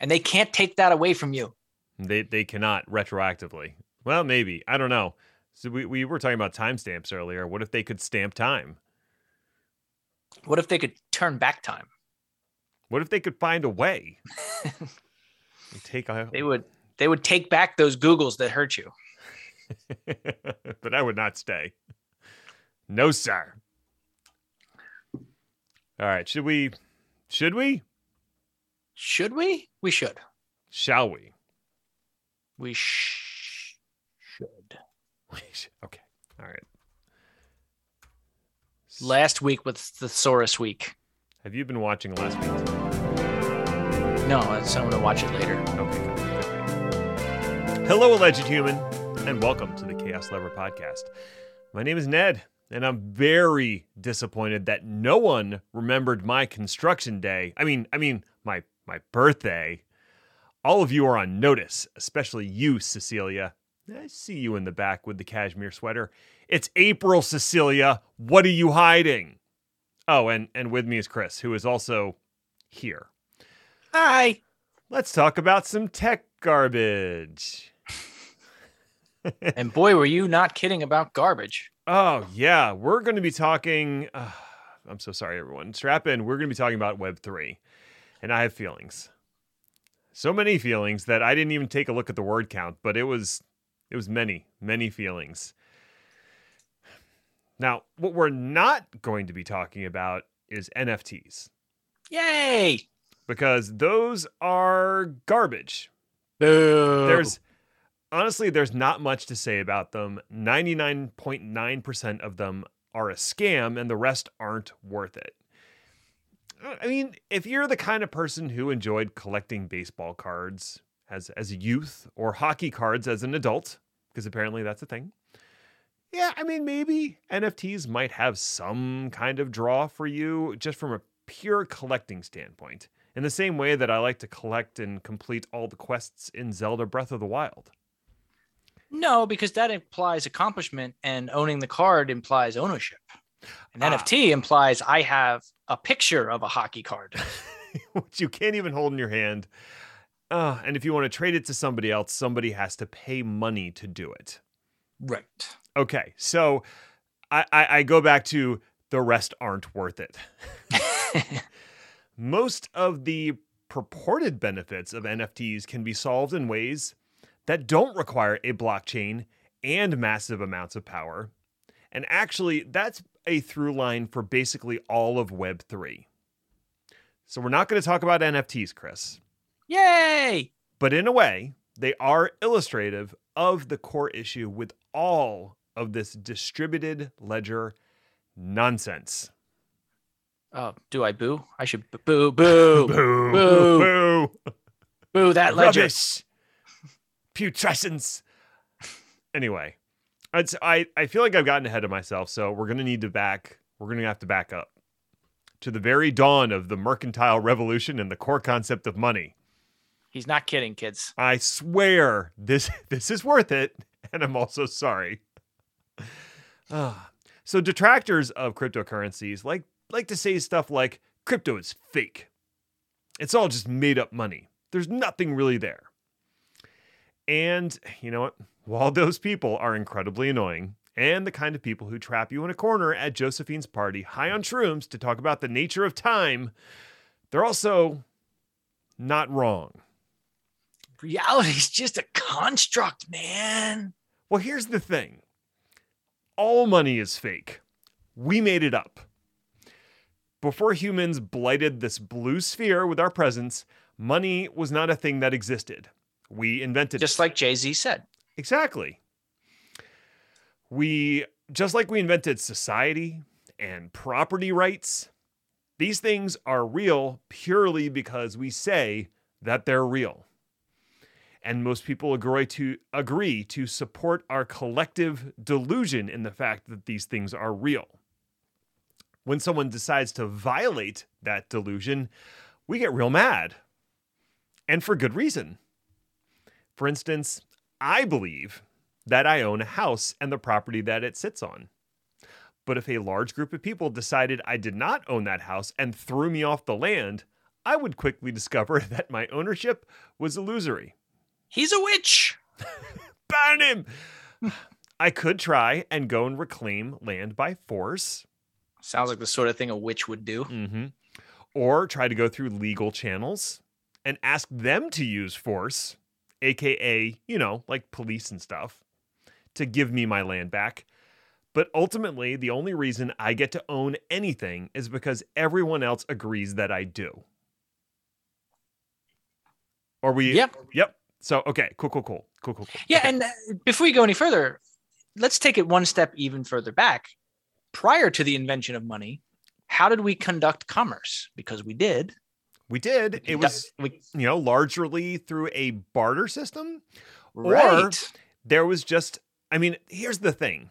And they can't take that away from you. They they cannot retroactively. Well, maybe. I don't know. So we, we were talking about timestamps earlier. What if they could stamp time? What if they could turn back time? What if they could find a way? take a, They would they would take back those Googles that hurt you. but I would not stay. No, sir. All right, should we should we? Should we? We should. Shall we? We sh- should. We sh- Okay. All right. Last week was Thesaurus week. Have you been watching last week? No, so I'm gonna watch it later. Okay. Good. Good. Hello, alleged human, and welcome to the Chaos Lever podcast. My name is Ned, and I'm very disappointed that no one remembered my construction day. I mean, I mean my birthday. All of you are on notice, especially you, Cecilia. I see you in the back with the cashmere sweater. It's April, Cecilia. What are you hiding? Oh, and and with me is Chris, who is also here. Hi. Let's talk about some tech garbage. And boy, were you not kidding about garbage. Oh, yeah. We're going to be talking. Uh, I'm so sorry, everyone. Strap in. We're going to be talking about Web3. And I have feelings. So many feelings that I didn't even take a look at the word count, but it was it was many, many feelings. Now, what we're not going to be talking about is NFTs Yay! because those are garbage. Boo. there's honestly there's not much to say about them 99.9% of them are a scam and the rest aren't worth it i mean if you're the kind of person who enjoyed collecting baseball cards as as a youth or hockey cards as an adult because apparently that's a thing yeah i mean maybe nfts might have some kind of draw for you just from a pure collecting standpoint in the same way that I like to collect and complete all the quests in Zelda Breath of the Wild. no, because that implies accomplishment, and owning the card implies ownership. An Ah. NFT implies I have a picture of a hockey card. which you can't even hold in your hand. Uh, and if you want to trade it to somebody else, somebody has to pay money to do it. right. Okay, so I, I, I go back to the rest aren't worth it. Most of the purported benefits of NFTs can be solved in ways that don't require a blockchain and massive amounts of power. And actually, that's a through line for basically all of Web3. So we're not going to talk about NFTs, Chris, Yay! but in a way, they are illustrative of the core issue with all of this distributed ledger nonsense. Oh, do I boo? I should b- boo, boo, Boo! Boo. Boo! boo that ledger. Rubbish! Putrescence! Anyway, it's, I, I feel like I've gotten ahead of myself, so we're going to need to back, we're going to have to back up to the very dawn of the mercantile revolution and the core concept of money. He's not kidding, kids. I swear this this is worth it, and I'm also sorry. Ah, so detractors of cryptocurrencies like like to say stuff like crypto is fake. It's all just made up money. There's nothing really there. And you know what? While those people are incredibly annoying and the kind of people who trap you in a corner at Josephine's party high on shrooms to talk about the nature of time, they're also not wrong. Reality's just a construct, man. Well, here's the thing all money is fake. We made it up. Before humans blighted this blue sphere with our presence, money was not a thing that existed. We invented Just it. like Jay Z said. Exactly. We, just like we invented society and property rights, these things are real purely because we say that they're real. And most people agree to agree to support our collective delusion in the fact that these things are real. When someone decides to violate that delusion, we get real mad. And for good reason. For instance, I believe that I own a house and the property that it sits on. But if a large group of people decided I did not own that house and threw me off the land, I would quickly discover that my ownership was illusory. He's a witch. Ban him! I could try and go and reclaim land by force. Sounds like the sort of thing a witch would do. hmm Or try to go through legal channels and ask them to use force, aka, you know, like police and stuff, to give me my land back. But ultimately, the only reason I get to own anything is because everyone else agrees that I do. Are we Yep. Yep. So okay, cool, cool, cool. Cool, cool, cool. Yeah, Okay. and uh, before we go any further, let's take it one step even further back. Prior to the invention of money, how did we conduct commerce? Because we did. We did. It was, we, you know, largely through a barter system. right. there was just i mean here's the thing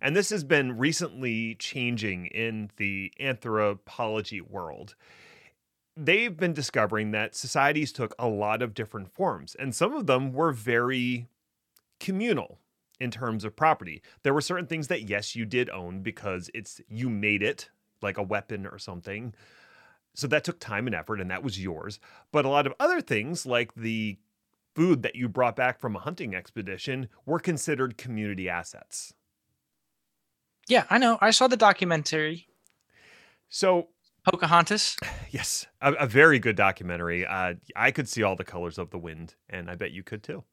and this has been recently changing in the anthropology world they've been discovering that societies took a lot of different forms and some of them were very communal in terms of property there were certain things that yes you did own because it's you made it like a weapon or something so that took time and effort and that was yours but a lot of other things like the food that you brought back from a hunting expedition were considered community assets. Yeah, I know. I saw the documentary So, Pocahontas. yes, a, a very good documentary. Uh, I could see all the colors of the wind, and I bet you could too.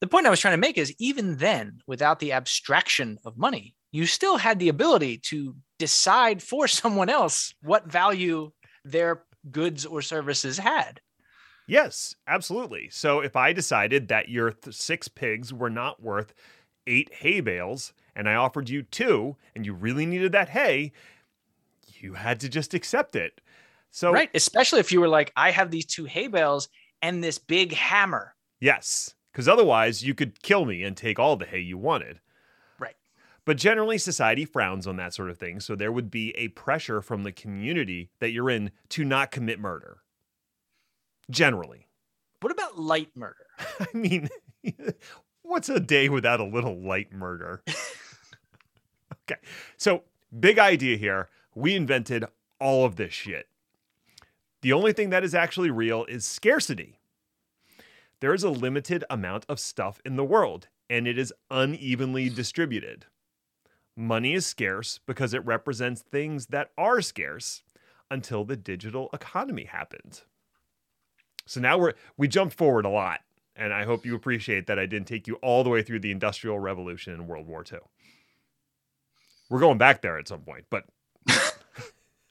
The point I was trying to make is even then, without the abstraction of money, you still had the ability to decide for someone else what value their goods or services had. Yes, absolutely. So, if I decided that your th- six pigs were not worth eight hay bales, and I offered you two, and you really needed that hay, you had to just accept it. So, Right. Especially if you were like, I have these two hay bales and this big hammer. Yes, because otherwise you could kill me and take all the hay you wanted. But generally, society frowns on that sort of thing. So there would be a pressure from the community that you're in to not commit murder. Generally. What about light murder? I mean, what's a day without a little light murder? okay. So, big idea here. We invented all of this shit. The only thing that is actually real is scarcity. There is a limited amount of stuff in the world, and it is unevenly distributed. Money is scarce because it represents things that are scarce until the digital economy happened. So now we're we jumped forward a lot, and I hope you appreciate that I didn't take you all the way through the Industrial Revolution and World War II. We're going back there at some point, but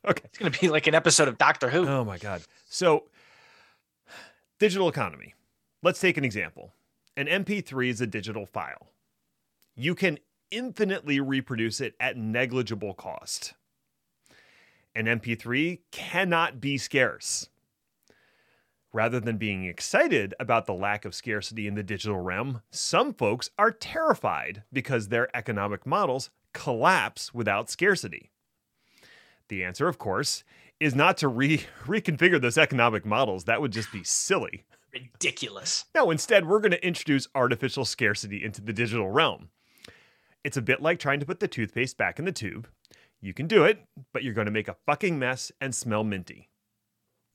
okay. It's going to be like an episode of Doctor Who. Oh my god. So digital economy. Let's take an example. An MP3 is a digital file. You can infinitely reproduce it at negligible cost. An MP3 cannot be scarce. Rather than being excited about the lack of scarcity in the digital realm, some folks are terrified because their economic models collapse without scarcity. The answer, of course, is not to re- reconfigure those economic models. That would just be silly. Ridiculous. No, instead, we're going to introduce artificial scarcity into the digital realm. It's a bit like trying to put the toothpaste back in the tube. You can do it, but you're going to make a fucking mess and smell minty.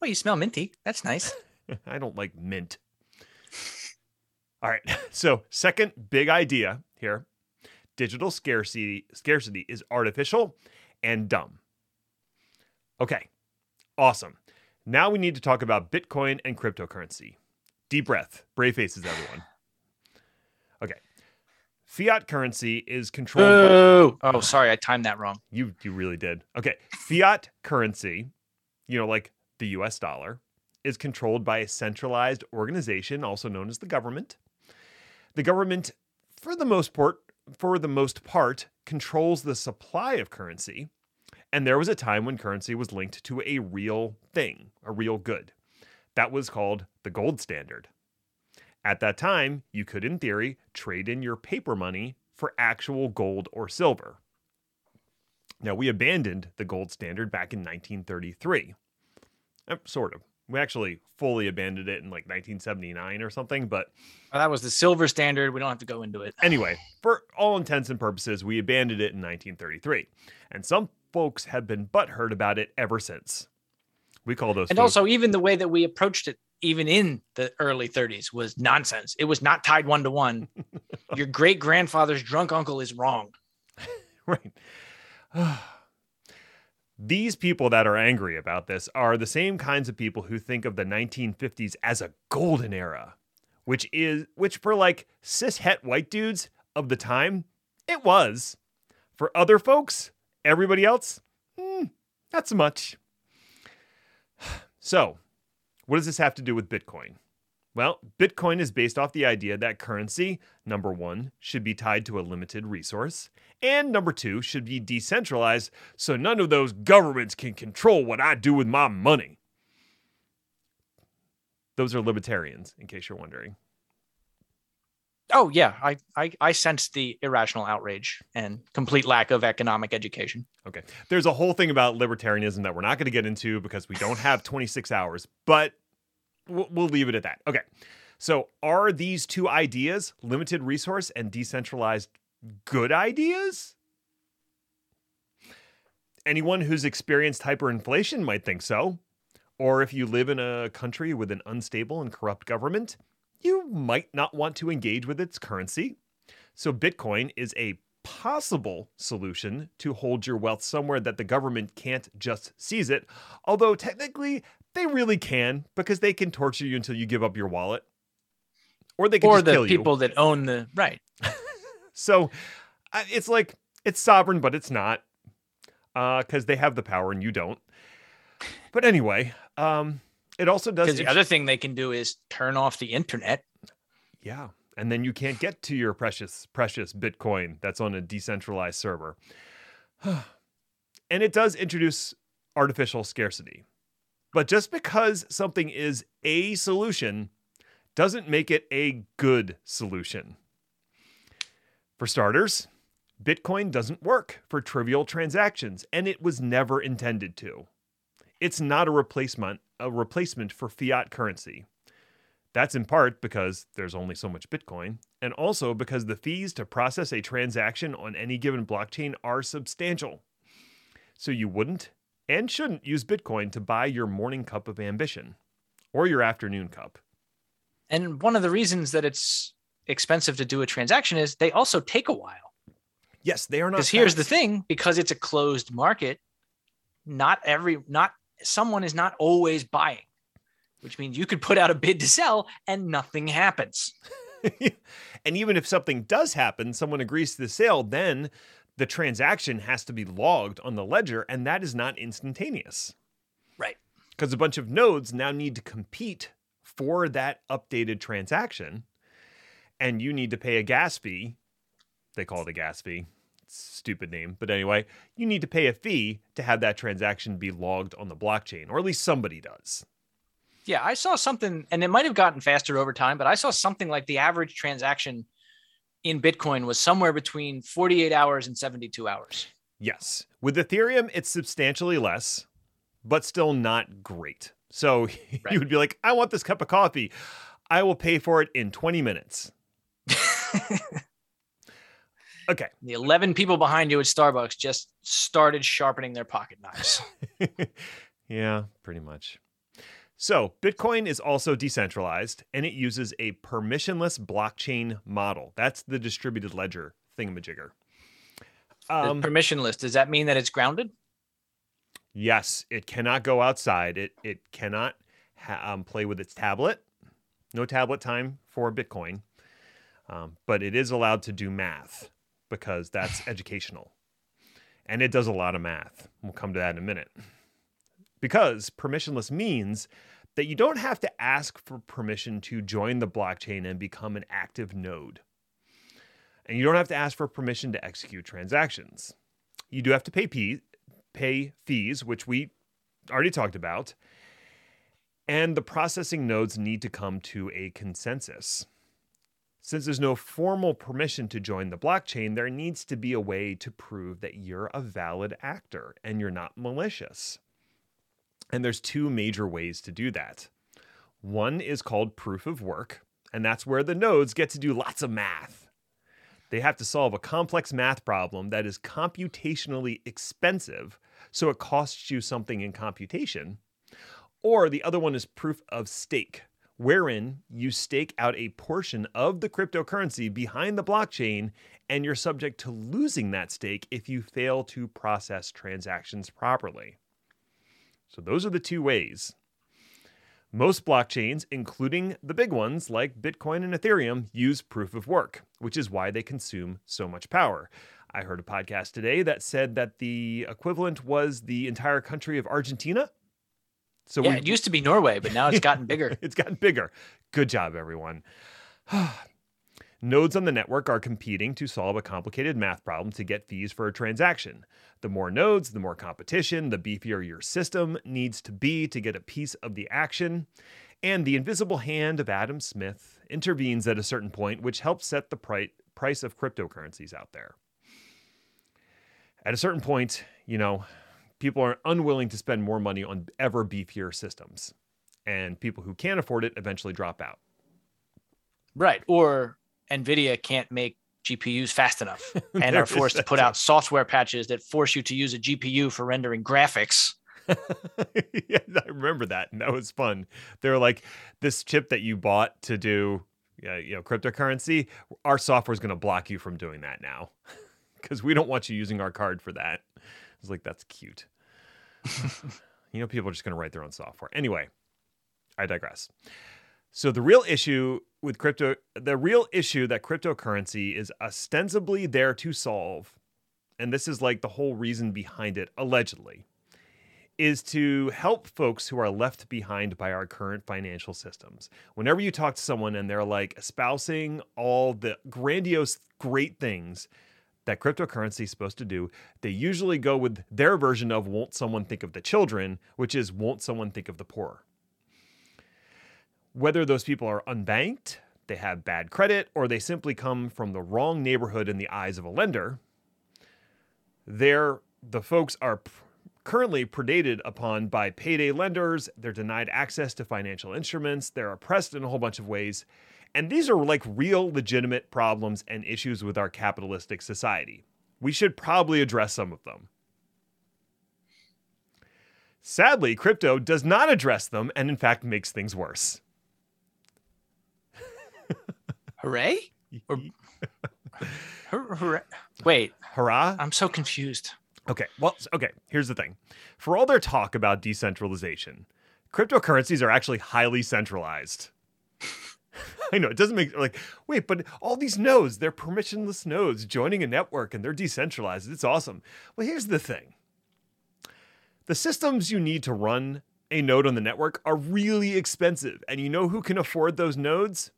Well, you smell minty. That's nice. I don't like mint. All right. So, second big idea here. Digital scarcity scarcity is artificial and dumb. Okay. Awesome. Now we need to talk about Bitcoin and cryptocurrency. Deep breath. Brave faces everyone. Okay. Fiat currency is controlled by Oh, sorry. I timed that wrong. you you really did. Okay. Fiat currency, you know, like the US dollar, is controlled by a centralized organization, also known as the government. The government, for the most part, for the most part, controls the supply of currency. And there was a time when currency was linked to a real thing, a real good. That was called the gold standard. At that time, you could, in theory, trade in your paper money for actual gold or silver. Now, we abandoned the gold standard back in 1933. Uh, sort of. We actually fully abandoned it in like 1979 or something. But Well, that was the silver standard. We don't have to go into it. anyway, for all intents and purposes, we abandoned it in 1933. And some folks have been butthurt about it ever since. We call those and food- also even the way that we approached it even in the early 30s was nonsense it was not tied one to one your great grandfather's drunk uncle is wrong right. These people that are angry about this are the same kinds of people who think of the 1950s as a golden era, which is which for like cis het white dudes of the time, it was. For other folks, everybody else, hmm, not so much. So, what does this have to do with Bitcoin? Well, Bitcoin is based off the idea that currency, number one, should be tied to a limited resource, and number two, should be decentralized so none of those governments can control what I do with my money. Those are libertarians, in case you're wondering. Oh yeah i i, I the irrational outrage and complete lack of economic education Okay. There's a whole thing about libertarianism that we're not going to get into because we don't have 26 hours, but we'll, we'll leave it at that. Okay. So, are these two ideas, limited resource and decentralized, good ideas? Anyone who's experienced hyperinflation might think so. Or if you live in a country with an unstable and corrupt government, you might not want to engage with its currency. So, Bitcoin is a possible solution to hold your wealth somewhere that the government can't just seize it, although technically they really can because they can torture you until you give up your wallet. Or they can or the kill you. people that own the right So uh, it's like it's sovereign, but it's not because they have the power and you don't. But anyway, um, it also does. because the other thing they can do is turn off the internet yeah, and then you can't get to your precious, precious Bitcoin that's on a decentralized server. and it does introduce artificial scarcity. But just because something is a solution doesn't make it a good solution. For starters, Bitcoin doesn't work for trivial transactions, and it was never intended to. It's not a replacement, a replacement for fiat currency. That's in part because there's only so much Bitcoin, and also because the fees to process a transaction on any given blockchain are substantial. So you wouldn't and shouldn't use Bitcoin to buy your morning cup of ambition or your afternoon cup. and one of the reasons that it's expensive to do a transaction is they also take a while Yes, they are not. because here's the thing because it's a closed market not every not someone is not always buying which means you could put out a bid to sell and nothing happens. And even if something does happen, someone agrees to the sale, then the transaction has to be logged on the ledger, and that is not instantaneous. right. Because a bunch of nodes now need to compete for that updated transaction and you need to pay a gas fee. They call it a gas fee stupid name but anyway you need to pay a fee to have that transaction be logged on the blockchain or at least somebody does. Yeah i saw something and it might have gotten faster over time but i saw something like the average transaction in bitcoin was somewhere between 48 hours and 72 hours. Yes. With ethereum it's substantially less but still not great. So Right. you would be like i want this cup of coffee. I will pay for it in 20 minutes okay the 11 people behind you at starbucks just started sharpening their pocket knives yeah, pretty much. So, Bitcoin is also decentralized and it uses a permissionless blockchain model. That's the distributed ledger thingamajigger. The Um, permissionless does that mean that it's grounded yes, it cannot go outside. It it cannot ha- um, play with its tablet. No tablet time for Bitcoin, um, but it is allowed to do math because that's educational, and it does a lot of math. We'll come to that in a minute. Because permissionless means that you don't have to ask for permission to join the blockchain and become an active node. And you don't have to ask for permission to execute transactions. You do have to pay, pay fees, which we already talked about. And the processing nodes need to come to a consensus. Since there's no formal permission to join the blockchain, there needs to be a way to prove that you're a valid actor and you're not malicious. And there's two major ways to do that. One is called proof of work, and that's where the nodes get to do lots of math. They have to solve a complex math problem that is computationally expensive, so it costs you something in computation. Or the other one is proof of stake, wherein you stake out a portion of the cryptocurrency behind the blockchain and you're subject to losing that stake if you fail to process transactions properly. So, those are the two ways. Most blockchains, including the big ones like Bitcoin and Ethereum, use proof of work, which is why they consume so much power. I heard a podcast today that said that the equivalent was the entire country of Argentina. So yeah, we, it used to be Norway, but now it's gotten bigger. it's gotten bigger. Good job, everyone. Nodes on the network are competing to solve a complicated math problem to get fees for a transaction. The more nodes, the more competition, the beefier your system needs to be to get a piece of the action. And the invisible hand of Adam Smith intervenes at a certain point, which helps set the price of cryptocurrencies out there. At a certain point, you know, people are unwilling to spend more money on ever beefier systems. And people who can't afford it eventually drop out. Right. Or NVIDIA can't make GPUs fast enough and are forced to put out software patches that force you to use a GPU for rendering graphics. yeah, I remember that, and that was fun. They were like, "This chip that you bought to do, uh, you know, cryptocurrency, our software is going to block you from doing that now because we don't want you using our card for that." I was like, "That's cute." you know, people are just going to write their own software. Anyway, I digress. So the real issue with crypto, the real issue that cryptocurrency is ostensibly there to solve, and this is like the whole reason behind it, allegedly, is to help folks who are left behind by our current financial systems. Whenever you talk to someone and they're like espousing all the grandiose, great things that cryptocurrency is supposed to do, they usually go with their version of won't someone think of the children, which is won't someone think of the poor whether those people are unbanked, they have bad credit, or they simply come from the wrong neighborhood in the eyes of a lender, they're, the folks are currently predated upon by payday lenders. They're denied access to financial instruments. They're oppressed in a whole bunch of ways. And these are like real legitimate problems and issues with our capitalistic society. We should probably address some of them. Sadly, crypto does not address them and, in fact, makes things worse. Hooray? Or, hooray? Wait. Hurrah? I'm so confused. Okay. Well, okay. Here's the thing. For all their talk about decentralization, cryptocurrencies are actually highly centralized. I know it doesn't make like wait, but all these nodes, they're permissionless nodes joining a network and they're decentralized. It's awesome. Well, here's the thing. The systems you need to run a node on the network are really expensive, and you know who can afford those nodes?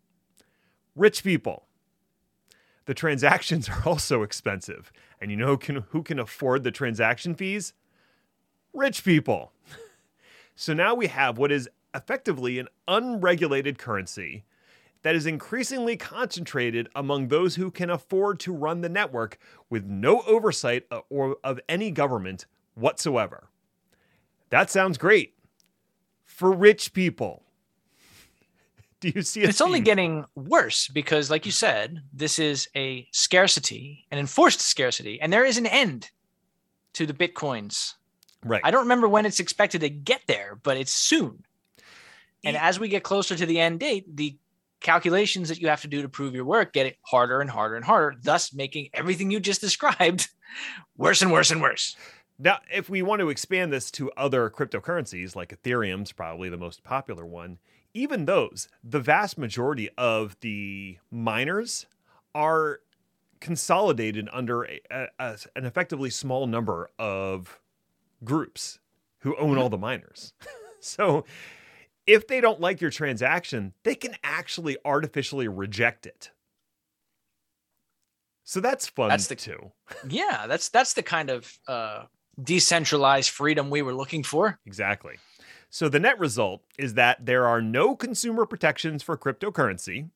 rich people. The transactions are also expensive. And you know who can, who can afford the transaction fees? Rich people. so now we have what is effectively an unregulated currency that is increasingly concentrated among those who can afford to run the network with no oversight or of any government whatsoever. That sounds great for rich people. Do you see it? It's theme? only getting worse because, like you said, this is a scarcity, an enforced scarcity, and there is an end to the bitcoins. Right. I don't remember when it's expected to get there, but it's soon. And as we get closer to the end date, the calculations that you have to do to prove your work get it harder and harder and harder, thus making everything you just described worse and worse and worse. Now, if we want to expand this to other cryptocurrencies, like Ethereum's probably the most popular one, even those, the vast majority of the miners are consolidated under a, a, an effectively small number of groups who own all the miners. so if they don't like your transaction, they can actually artificially reject it. So that's fun that's the, too. yeah, that's that's the kind of uh, decentralized freedom we were looking for. Exactly. So the net result is that there are no consumer protections for cryptocurrency.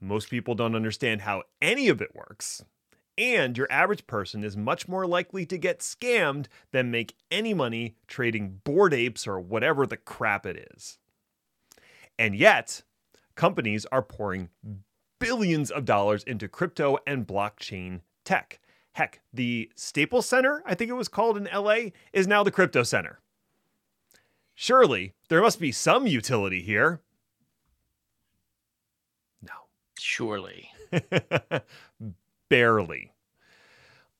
Most people don't understand how any of it works. And your average person is much more likely to get scammed than make any money trading Bored Apes or whatever the crap it is. And yet, companies are pouring billions of dollars into crypto and blockchain tech. Heck, the Staples Center, I think it was called in LA, is now the crypto center. Surely there must be some utility here. No. Surely. Barely.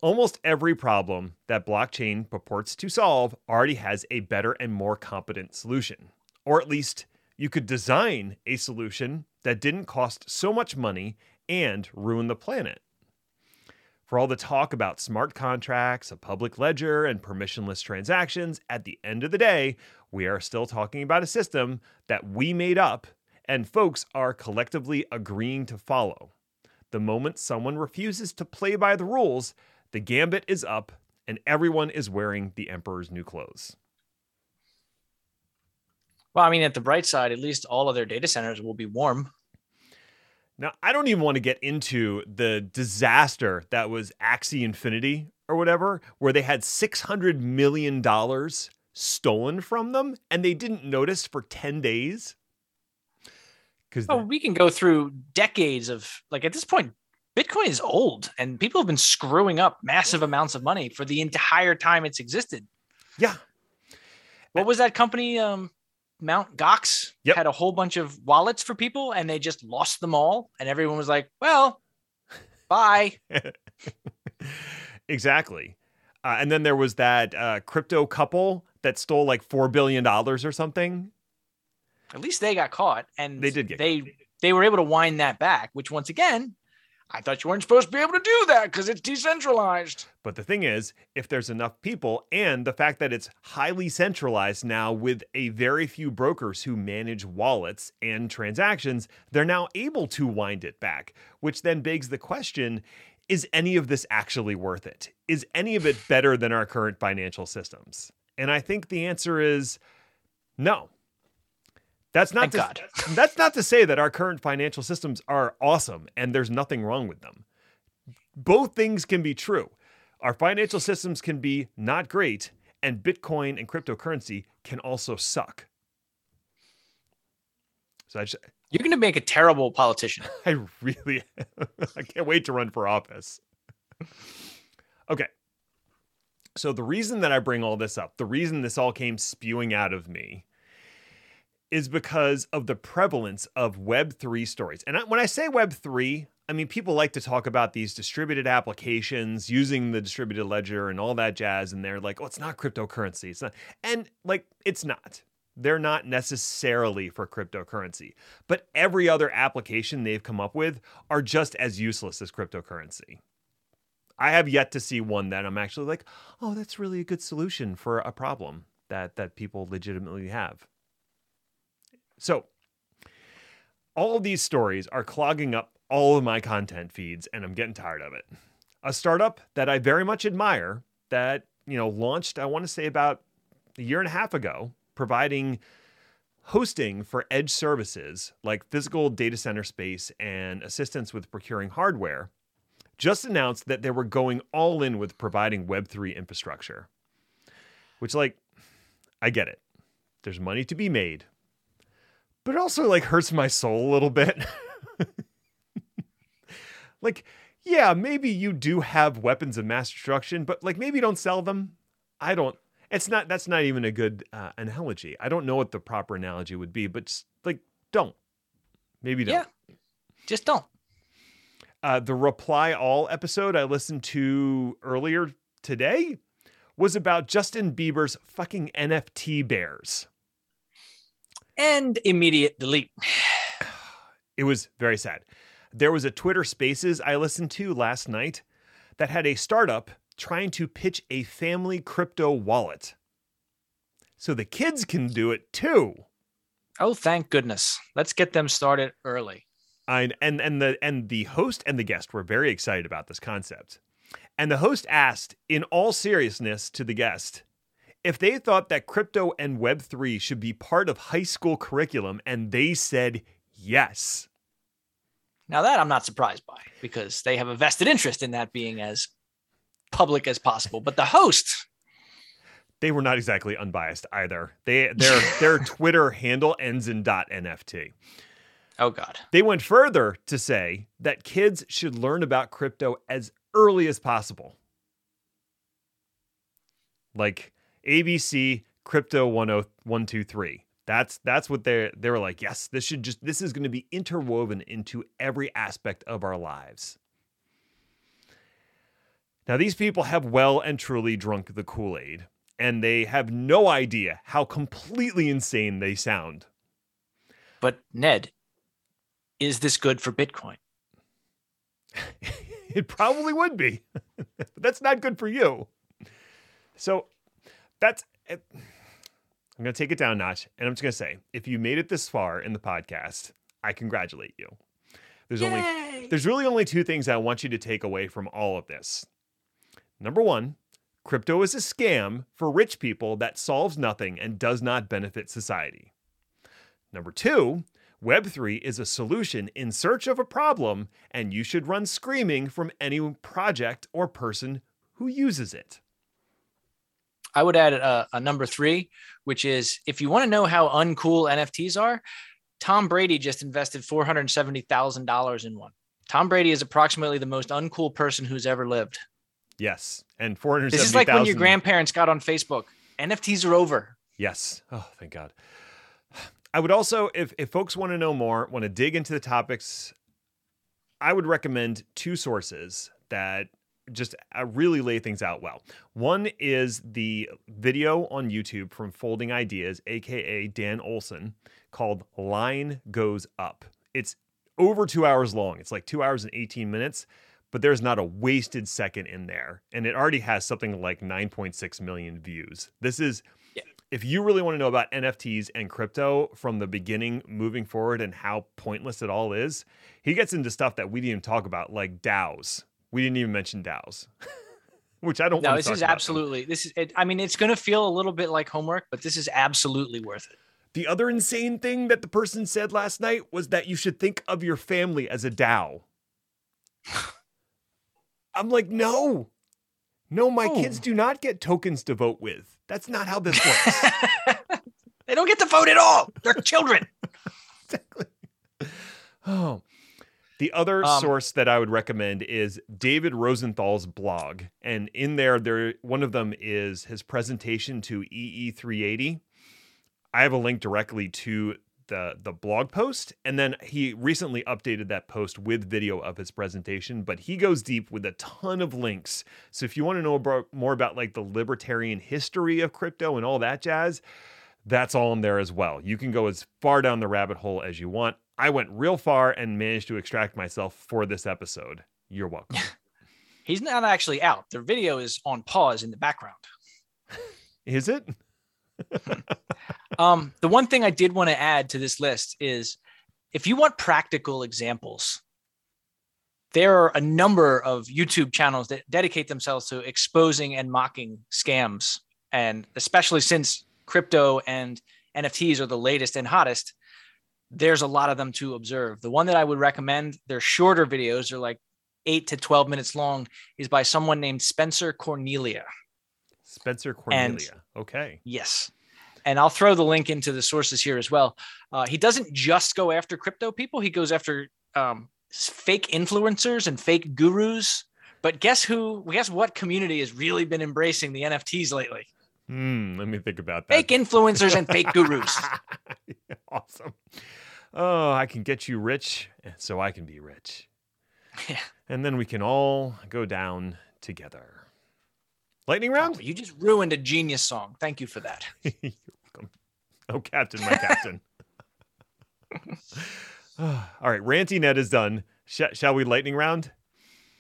Almost every problem that blockchain purports to solve already has a better and more competent solution. Or at least you could design a solution that didn't cost so much money and ruin the planet. For all the talk about smart contracts, a public ledger, and permissionless transactions, at the end of the day, we are still talking about a system that we made up and folks are collectively agreeing to follow. The moment someone refuses to play by the rules, the gambit is up and everyone is wearing the emperor's new clothes. Well, I mean, at the bright side, at least all of their data centers will be warm. Now, I don't even want to get into the disaster that was Axie Infinity or whatever, where they had $600 million stolen from them and they didn't notice for 10 days. Because oh, we can go through decades of like at this point, Bitcoin is old and people have been screwing up massive amounts of money for the entire time it's existed. Yeah. What was that company? Um, Mount Gox yep. had a whole bunch of wallets for people and they just lost them all. And everyone was like, well, bye. exactly. Uh, and then there was that uh, crypto couple that stole like $4 billion or something. At least they got caught and they did get they, caught. they were able to wind that back, which once again I thought you weren't supposed to be able to do that because it's decentralized. But the thing is, if there's enough people and the fact that it's highly centralized now with a very few brokers who manage wallets and transactions, they're now able to wind it back, which then begs the question is any of this actually worth it? Is any of it better than our current financial systems? And I think the answer is no. That's not Thank to, God. that's not to say that our current financial systems are awesome and there's nothing wrong with them. Both things can be true. Our financial systems can be not great, and Bitcoin and cryptocurrency can also suck. So I just, you're going to make a terrible politician. I really, I can't wait to run for office. Okay. So the reason that I bring all this up, the reason this all came spewing out of me, is because of the prevalence of Web3 stories. And when I say Web3, I mean, people like to talk about these distributed applications using the distributed ledger and all that jazz. And they're like, oh, it's not cryptocurrency. It's not. And like, it's not. They're not necessarily for cryptocurrency. But every other application they've come up with are just as useless as cryptocurrency. I have yet to see one that I'm actually like, oh, that's really a good solution for a problem that that people legitimately have. So, all of these stories are clogging up all of my content feeds, and I'm getting tired of it. A startup that I very much admire that, you know, launched, I want to say about a year and a half ago, providing hosting for edge services like physical data center space and assistance with procuring hardware, just announced that they were going all in with providing Web3 infrastructure. Which, like, I get it. There's money to be made but it also like hurts my soul a little bit. like, yeah, maybe you do have weapons of mass destruction, but like maybe don't sell them. I don't. It's not. That's not even a good uh, analogy. I don't know what the proper analogy would be, but just, like don't. Maybe don't. Yeah, just don't. Uh, the reply all episode I listened to earlier today was about Justin Bieber's fucking NFT bears and immediate delete. It was very sad. There was a Twitter Spaces I listened to last night that had a startup trying to pitch a family crypto wallet. So the kids can do it too. Oh, thank goodness. Let's get them started early. I, and and the and the host and the guest were very excited about this concept. And the host asked in all seriousness to the guest, if they thought that crypto and Web3 should be part of high school curriculum and they said yes. Now, that I'm not surprised by because they have a vested interest in that being as public as possible. But the host, they were not exactly unbiased either. They their their Twitter handle ends in .nft. Oh God. They went further to say that kids should learn about crypto as early as possible. Like ABC crypto 10123. That's that's what they they were like, yes, this should just this is going to be interwoven into every aspect of our lives. Now these people have well and truly drunk the Kool-Aid and they have no idea how completely insane they sound. But Ned, is this good for Bitcoin? it probably would be. but that's not good for you. So that's eh, I'm going to take it down a notch and I'm just going to say if you made it this far in the podcast, I congratulate you. There's Yay! only there's really only two things I want you to take away from all of this. Number 1, crypto is a scam for rich people that solves nothing and does not benefit society. Number 2, Web3 is a solution in search of a problem, and you should run screaming from any project or person who uses it. I would add a, a number three, which is if you want to know how uncool NFTs are, Tom Brady just invested $470,000 in one. Tom Brady is approximately the most uncool person who's ever lived. Yes. And 470,000. This is like when your grandparents got on Facebook. NFTs are over. Yes. Oh, thank God. I would also, if, if folks want to know more, want to dig into the topics, I would recommend two sources that just uh, really lay things out well. One is the video on YouTube from Folding Ideas, aka Dan Olson, called Line Goes Up. It's over two hours long. It's like two hours and 18 minutes, but there's not a wasted second in there. And it already has something like 9.6 million views. This is, yeah. if you really want to know about NFTs and crypto from the beginning moving forward and how pointless it all is, he gets into stuff that we didn't even talk about, like DAOs we didn't even mention DAOs, which I don't. No, this is absolutely. Them. This is. It, I mean, it's going to feel a little bit like homework, but this is absolutely worth it. The other insane thing that the person said last night was that you should think of your family as a DAO. I'm like, no, no, my oh. kids do not get tokens to vote with. That's not how this works. they don't get to vote at all. They're children. exactly. Oh, the other um, source that I would recommend is David Rosenthal's blog, and in there, there one of them is his presentation to EE380. I have a link directly to the the blog post, and then he recently updated that post with video of his presentation. But he goes deep with a ton of links. So if you want to know about, more about like the libertarian history of crypto and all that jazz, that's all in there as well. You can go as far down the rabbit hole as you want. I went real far and managed to extract myself for this episode. You're welcome. He's not actually out. The video is on pause in the background. is it? um, the one thing I did want to add to this list is if you want practical examples, there are a number of YouTube channels that dedicate themselves to exposing and mocking scams. And especially since crypto and NFTs are the latest and hottest, there's a lot of them to observe. The one that I would recommend, they're shorter videos, they're like eight to 12 minutes long, is by someone named Spencer Cornelia. Spencer Cornelia. And, okay. Yes. And I'll throw the link into the sources here as well. Uh, he doesn't just go after crypto people, he goes after um, fake influencers and fake gurus. But guess who? Guess what community has really been embracing the NFTs lately? Hmm, let me think about that. Fake influencers and fake gurus. awesome oh, I can get you rich, so I can be rich. Yeah. And then we can all go down together. Lightning round? Oh, you just ruined a genius song. Thank you for that. You're welcome. Oh, Captain, my Captain. all right, Ranty Ned is done. Sh- shall we lightning round?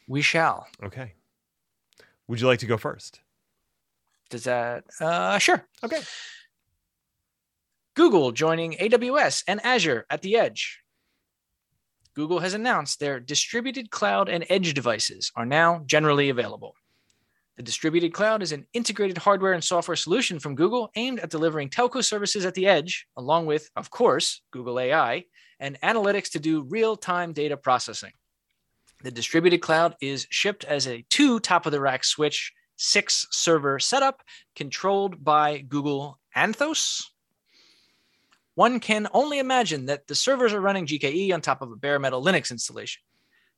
We shall. Okay. Would you like to go first? Does that? Uh, sure. Okay. Google joining AWS and Azure at the edge. Google has announced their distributed cloud and edge devices are now generally available. The distributed cloud is an integrated hardware and software solution from Google aimed at delivering telco services at the edge, along with, of course, Google AI and analytics to do real time data processing. The distributed cloud is shipped as a two top of the rack switch, six server setup controlled by Google Anthos one can only imagine that the servers are running GKE on top of a bare metal Linux installation.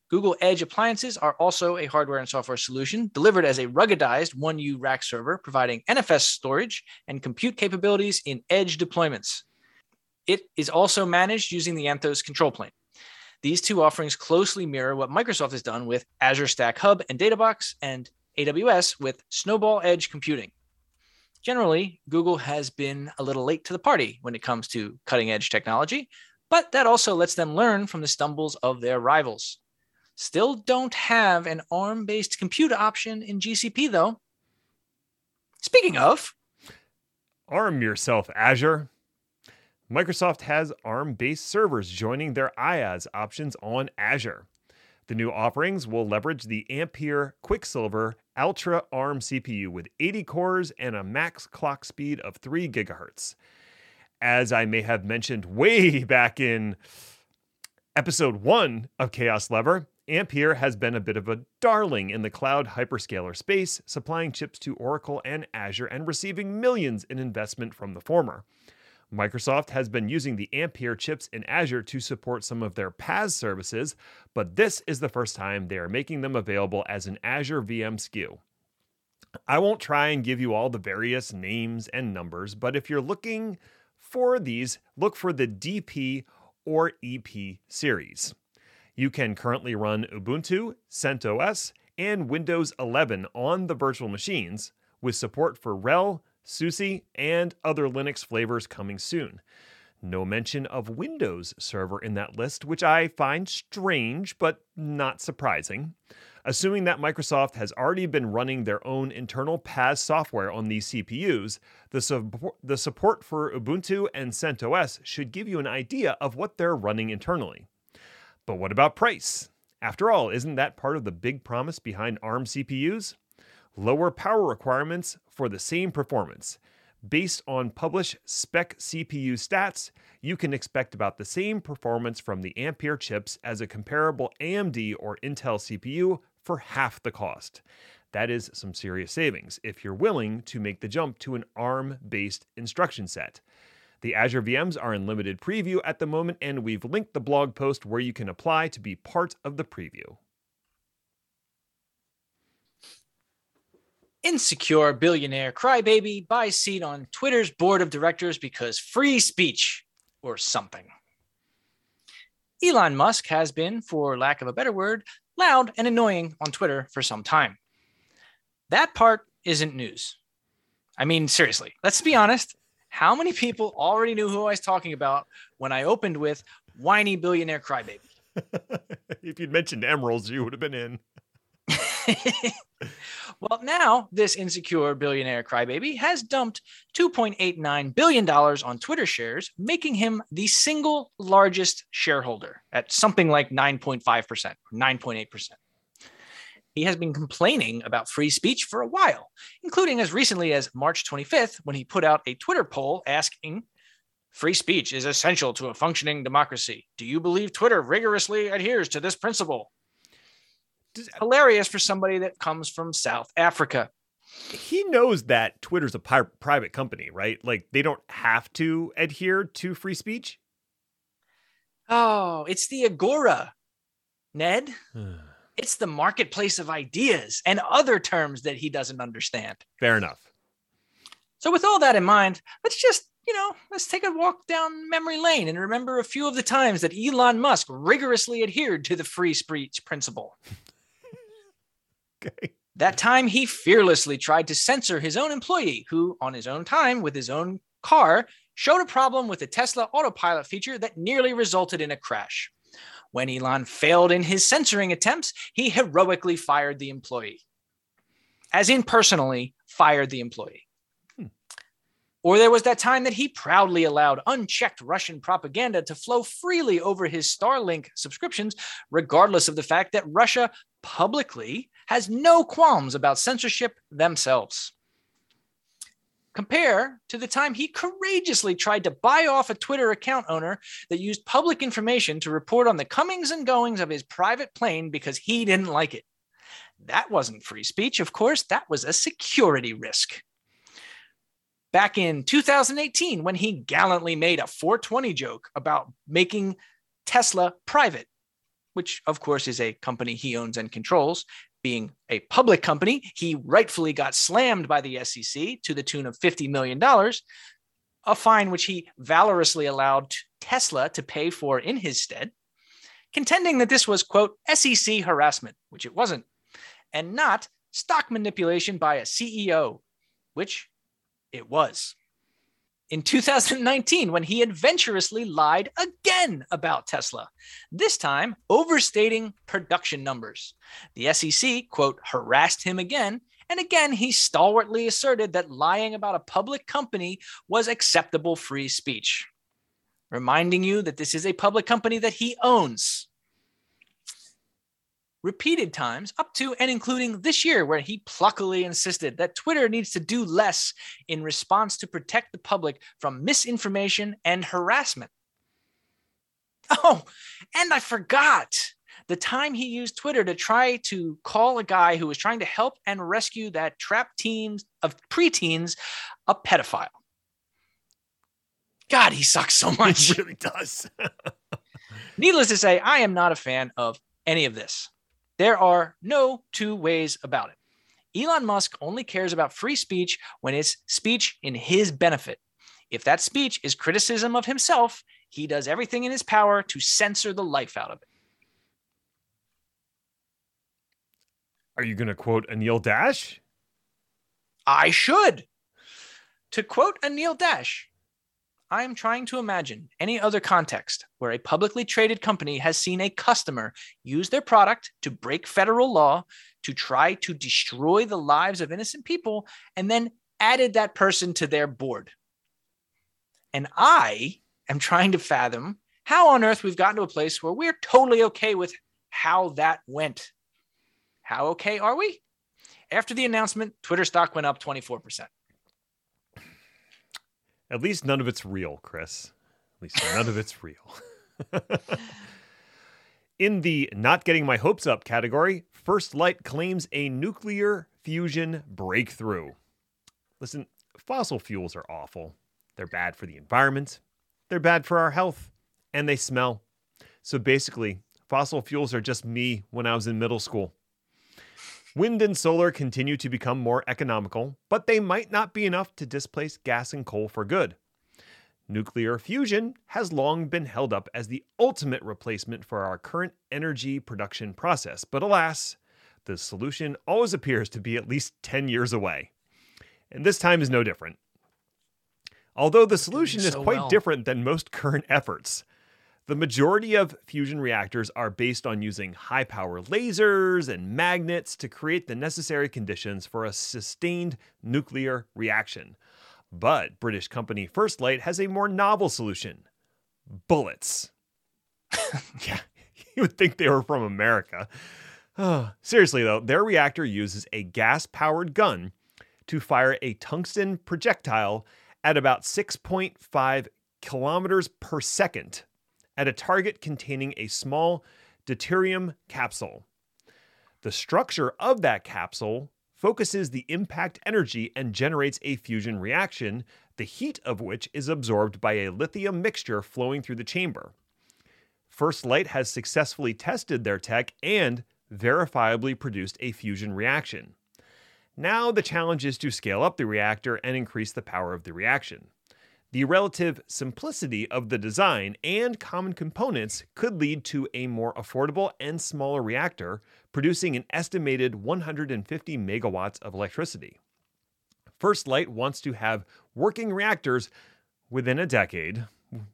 Google Edge appliances are also a hardware and software solution delivered as a ruggedized 1U rack server, providing NFS storage and compute capabilities in Edge deployments. It is also managed using the Anthos control plane. These two offerings closely mirror what Microsoft has done with Azure Stack Hub and Databox and AWS with Snowball Edge computing. Generally, Google has been a little late to the party when it comes to cutting edge technology, but that also lets them learn from the stumbles of their rivals. Still don't have an ARM based compute option in GCP, though. Speaking of, arm yourself, Azure. Microsoft has ARM based servers joining their IaaS options on Azure. The new offerings will leverage the Ampere Quicksilver Altra ARM CPU with 80 cores and a max clock speed of 3 gigahertz. As I may have mentioned way back in episode one of Chaos Lever, Ampere has been a bit of a darling in the cloud hyperscaler space, supplying chips to Oracle and Azure and receiving millions in investment from the former. Microsoft has been using the Ampere chips in Azure to support some of their PaaS services, but this is the first time they are making them available as an Azure VM SKU. I won't try and give you all the various names and numbers, but if you're looking for these, look for the DP or EP series. You can currently run Ubuntu, CentOS, and Windows 11 on the virtual machines, with support for RHEL, SUSE, and other Linux flavors coming soon. No mention of Windows Server in that list, which I find strange but not surprising. Assuming that Microsoft has already been running their own internal PaaS software on these CPUs, the, the support for Ubuntu and CentOS should give you an idea of what they're running internally. But what about price? After all, isn't that part of the big promise behind ARM CPUs? Lower power requirements for the same performance. Based on published spec CPU stats, you can expect about the same performance from the Ampere chips as a comparable AMD or Intel CPU for half the cost. That is some serious savings if you're willing to make the jump to an ARM based instruction set. The Azure VMs are in limited preview at the moment, and we've linked the blog post where you can apply to be part of the preview. Insecure billionaire crybaby buys seat on Twitter's board of directors because free speech or something. Elon Musk has been, for lack of a better word, loud and annoying on Twitter for some time. That part isn't news. I mean, seriously, let's be honest how many people already knew who I was talking about when I opened with whiny billionaire crybaby? if you'd mentioned emeralds, you would have been in. well, now this insecure billionaire crybaby has dumped $2.89 billion on Twitter shares, making him the single largest shareholder at something like 9.5%, 9.8%. He has been complaining about free speech for a while, including as recently as March 25th, when he put out a Twitter poll asking, Free speech is essential to a functioning democracy. Do you believe Twitter rigorously adheres to this principle? Hilarious for somebody that comes from South Africa. He knows that Twitter's a pi- private company, right? Like they don't have to adhere to free speech. Oh, it's the Agora, Ned. It's the marketplace of ideas and other terms that he doesn't understand. Fair enough. So, with all that in mind, let's just, you know, let's take a walk down memory lane and remember a few of the times that Elon Musk rigorously adhered to the free speech principle. okay. That time he fearlessly tried to censor his own employee, who, on his own time with his own car, showed a problem with the Tesla autopilot feature that nearly resulted in a crash. When Elon failed in his censoring attempts, he heroically fired the employee, as in personally fired the employee. Hmm. Or there was that time that he proudly allowed unchecked Russian propaganda to flow freely over his Starlink subscriptions, regardless of the fact that Russia publicly has no qualms about censorship themselves. Compare to the time he courageously tried to buy off a Twitter account owner that used public information to report on the comings and goings of his private plane because he didn't like it. That wasn't free speech, of course, that was a security risk. Back in 2018, when he gallantly made a 420 joke about making Tesla private, which of course is a company he owns and controls, being a public company, he rightfully got slammed by the SEC to the tune of $50 million, a fine which he valorously allowed Tesla to pay for in his stead, contending that this was, quote, SEC harassment, which it wasn't, and not stock manipulation by a CEO, which it was in 2019 when he adventurously lied again about Tesla, this time overstating production numbers. The SEC, quote, harassed him again. And again, he stalwartly asserted that lying about a public company was acceptable free speech, reminding you that this is a public company that he owns repeated times, up to and including this year, where he pluckily insisted that Twitter needs to do less in response to protect the public from misinformation and harassment. Oh, and I forgot the time he used Twitter to try to call a guy who was trying to help and rescue that trapped teens of preteens a pedophile. God, he sucks so much. He really does. Needless to say, I am not a fan of any of this. There are no two ways about it. Elon Musk only cares about free speech when it's speech in his benefit. If that speech is criticism of himself, he does everything in his power to censor the life out of it. Are you going to quote Anil Dash? I should. To quote Anil Dash, I am trying to imagine any other context where a publicly traded company has seen a customer use their product to break federal law to try to destroy the lives of innocent people and then added that person to their board. And I am trying to fathom how on earth we've gotten to a place where we're totally okay with how that went. How okay are we? After the announcement, Twitter stock went up 24%. At least none of it's real, Chris. At least none of it's real. In the not getting my hopes up category, First Light claims a nuclear fusion breakthrough. Listen, fossil fuels are awful. They're bad for the environment, they're bad for our health, and they smell. So basically, fossil fuels are just me when I was in middle school. Wind and solar continue to become more economical, but they might not be enough to displace gas and coal for good. Nuclear fusion has long been held up as the ultimate replacement for our current energy production process, but alas, the solution always appears to be at least 10 years away. And this time is no different. Although the solution is quite well. different than most current efforts, the majority of fusion reactors are based on using high power lasers and magnets to create the necessary conditions for a sustained nuclear reaction. But British company First Light has a more novel solution bullets. yeah, you would think they were from America. Oh, seriously, though, their reactor uses a gas powered gun to fire a tungsten projectile at about 6.5 kilometers per second at a target containing a small deuterium capsule. The structure of that capsule focuses the impact energy and generates a fusion reaction, the heat of which is absorbed by a lithium mixture flowing through the chamber. First Light has successfully tested their tech and verifiably produced a fusion reaction. Now the challenge is to scale up the reactor and increase the power of the reaction. The relative simplicity of the design and common components could lead to a more affordable and smaller reactor, producing an estimated 150 megawatts of electricity. First Light wants to have working reactors within a decade,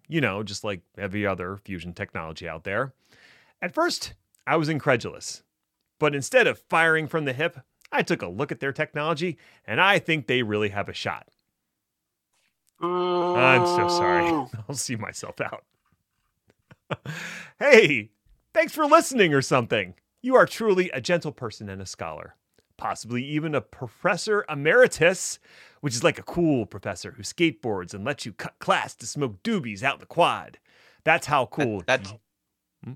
you know, just like every other fusion technology out there. At first, I was incredulous, but instead of firing from the hip, I took a look at their technology and I think they really have a shot. I'm so sorry. I'll see myself out. hey, thanks for listening or something. You are truly a gentle person and a scholar, possibly even a professor emeritus, which is like a cool professor who skateboards and lets you cut class to smoke doobies out in the quad. That's how cool. That, that's, Hmm?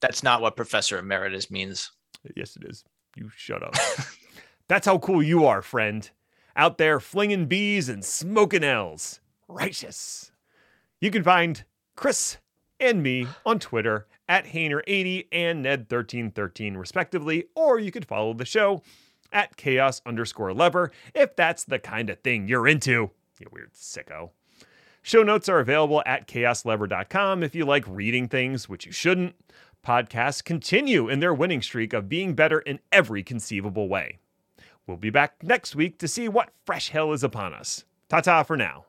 that's not what Professor Emeritus means. Yes, it is. You shut up. That's how cool you are, friend. Out there flinging bees and smoking L's. Righteous. You can find Chris and me on Twitter at Hayner80 and Ned1313, respectively, or you could follow the show at chaos underscore lever if that's the kind of thing you're into, you weird sicko. Show notes are available at chaoslever.com if you like reading things, which you shouldn't. Podcasts continue in their winning streak of being better in every conceivable way. We'll be back next week to see what fresh hell is upon us. Ta ta for now.